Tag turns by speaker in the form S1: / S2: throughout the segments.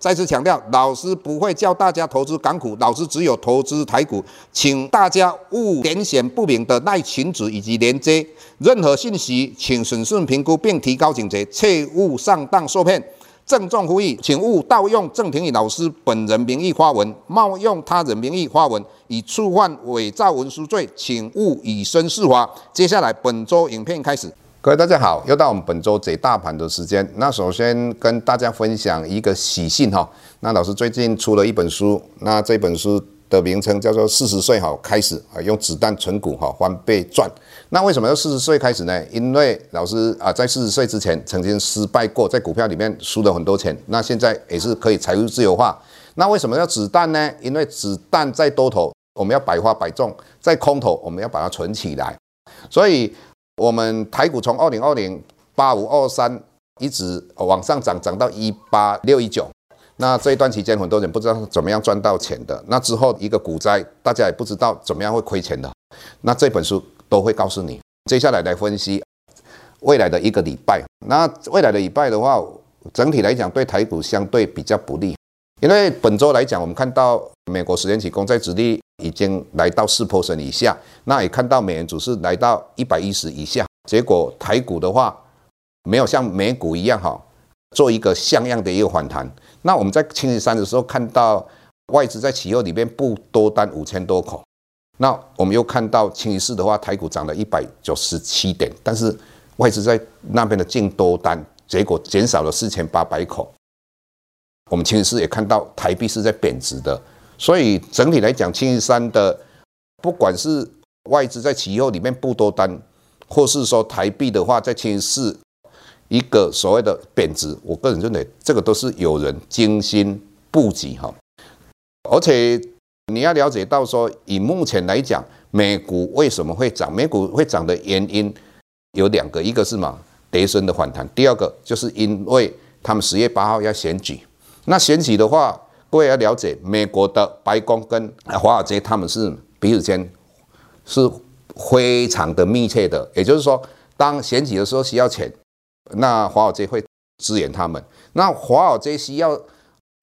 S1: 再次强调，老师不会教大家投资港股，老师只有投资台股，请大家勿点选不明的赖群组以及连接。任何信息，请审慎评估并提高警觉，切勿上当受骗。郑重呼吁，请勿盗用郑庭宇老师本人名义发文，冒用他人名义发文，以触犯伪造文书罪，请勿以身试法。接下来，本周影片开始。各位大家好，又到我们本周解大盘的时间。那首先跟大家分享一个喜讯哈，那老师最近出了一本书，那这本书的名称叫做《四十岁哈开始啊用子弹存股哈翻倍赚》。那为什么要四十岁开始呢？因为老师啊在四十岁之前曾经失败过，在股票里面输了很多钱，那现在也是可以财务自由化。那为什么要子弹呢？因为子弹在多头我们要百发百中，在空头我们要把它存起来，所以。我们台股从二零二零八五二三一直往上涨，涨到一八六一九。那这一段期间，很多人不知道怎么样赚到钱的。那之后一个股灾，大家也不知道怎么样会亏钱的。那这本书都会告诉你。接下来来分析未来的一个礼拜。那未来的礼拜的话，整体来讲对台股相对比较不利，因为本周来讲，我们看到美国十年期公债殖利。已经来到四 percent 以下，那也看到美元指数来到一百一十以下，结果台股的话没有像美股一样哈，做一个像样的一个反弹。那我们在星期三的时候看到外资在期货里面不多单五千多口，那我们又看到星期四的话台股涨了一百九十七点，但是外资在那边的净多单结果减少了四千八百口。我们星期四也看到台币是在贬值的。所以整体来讲，星期三的不管是外资在期货里面不多单，或是说台币的话，在星期四一个所谓的贬值，我个人认为这个都是有人精心布局哈。而且你要了解到说，以目前来讲，美股为什么会涨？美股会涨的原因有两个，一个是嘛，跌升的反弹，第二个就是因为他们十月八号要选举，那选举的话。各位要了解，美国的白宫跟华尔街他们是彼此间是非常的密切的。也就是说，当选举的时候需要钱，那华尔街会支援他们；那华尔街需要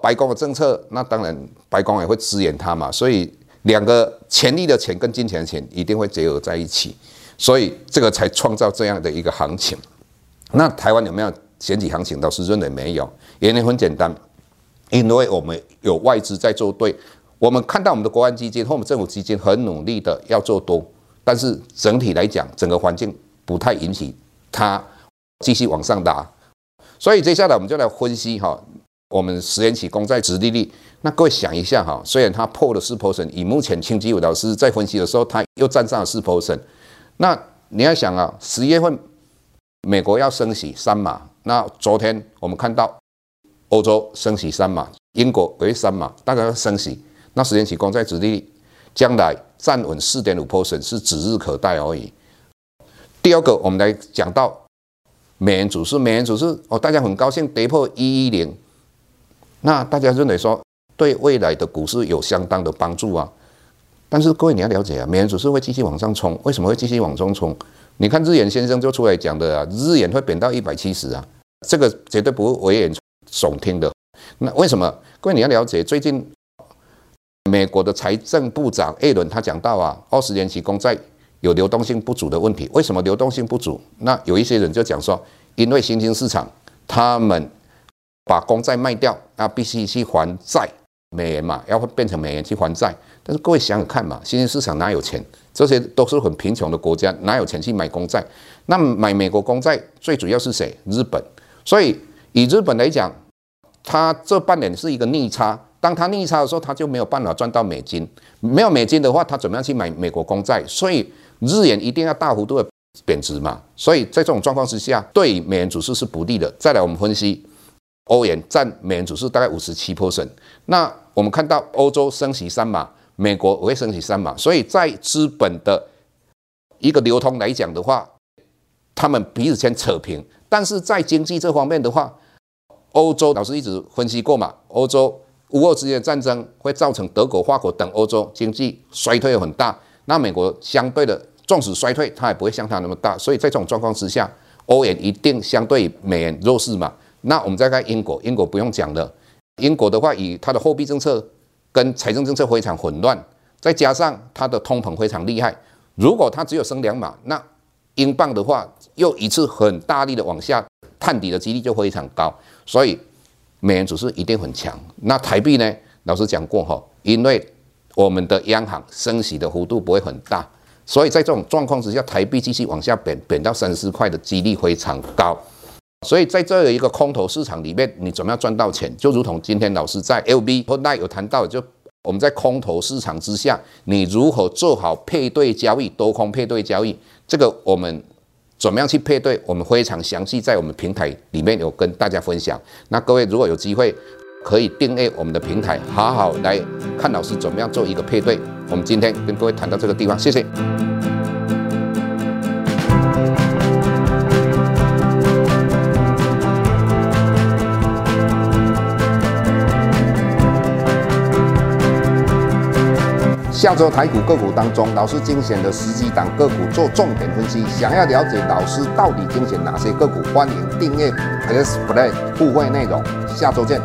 S1: 白宫的政策，那当然白宫也会支援他嘛。所以，两个权力的钱跟金钱的钱一定会结合在一起，所以这个才创造这样的一个行情。那台湾有没有选举行情？倒是认为没有，原因很简单。因为我们有外资在做对，我们看到我们的国安基金和我们政府基金很努力的要做多，但是整体来讲，整个环境不太允许它继续往上拉，所以接下来我们就来分析哈，我们十年期公债殖利率。那各位想一下哈，虽然它破了四 percent，以目前清基伟老师在分析的时候，它又站上了四 percent，那你要想啊，十月份美国要升息三码，那昨天我们看到。欧洲升息三码，英国为三码，大概要升息。那十年期公债殖利率将来站稳四点五 percent 是指日可待而已。第二个，我们来讲到美元指数，美元指数哦，大家很高兴跌破一一零，那大家认为说对未来的股市有相当的帮助啊。但是各位你要了解啊，美元指数会继续往上冲，为什么会继续往上冲？你看日元先生就出来讲的啊，日元会贬到一百七十啊，这个绝对不会危言耸听的，那为什么？各位你要了解，最近美国的财政部长艾伦他讲到啊，二十年期公债有流动性不足的问题。为什么流动性不足？那有一些人就讲说，因为新兴市场他们把公债卖掉，那必须去还债，美元嘛，要变成美元去还债。但是各位想想看嘛，新兴市场哪有钱？这些都是很贫穷的国家，哪有钱去买公债？那买美国公债最主要是谁？日本。所以。以日本来讲，它这半年是一个逆差。当它逆差的时候，它就没有办法赚到美金。没有美金的话，它怎么样去买美国公债？所以日元一定要大幅度的贬值嘛。所以在这种状况之下，对美元指数是不利的。再来，我们分析欧元占美元指数大概五十七 percent。那我们看到欧洲升息三码，美国我会升息三码，所以在资本的一个流通来讲的话，他们彼此间扯平。但是在经济这方面的话，欧洲老师一直分析过嘛，欧洲乌俄之间的战争会造成德国、法国等欧洲经济衰退很大。那美国相对的，纵使衰退，它也不会像它那么大。所以在这种状况之下，欧元一定相对美元弱势嘛。那我们再看英国，英国不用讲了，英国的话以它的货币政策。跟财政政策非常混乱，再加上它的通膨非常厉害。如果它只有升两码，那英镑的话又一次很大力的往下探底的几率就非常高，所以美元指数一定很强。那台币呢？老师讲过哈，因为我们的央行升息的幅度不会很大，所以在这种状况之下，台币继续往下贬，贬到三四块的几率非常高。所以在这一个空头市场里面，你怎么样赚到钱？就如同今天老师在 LB 或 Line 有谈到，就我们在空头市场之下，你如何做好配对交易、多空配对交易？这个我们怎么样去配对？我们非常详细在我们平台里面有跟大家分享。那各位如果有机会，可以订阅我们的平台，好好来看老师怎么样做一个配对。我们今天跟各位谈到这个地方，谢谢。下周台股个股当中，老师精选的十几档个股做重点分析。想要了解老师到底精选哪些个股，欢迎订阅 Plus Play 互惠内容。下周见。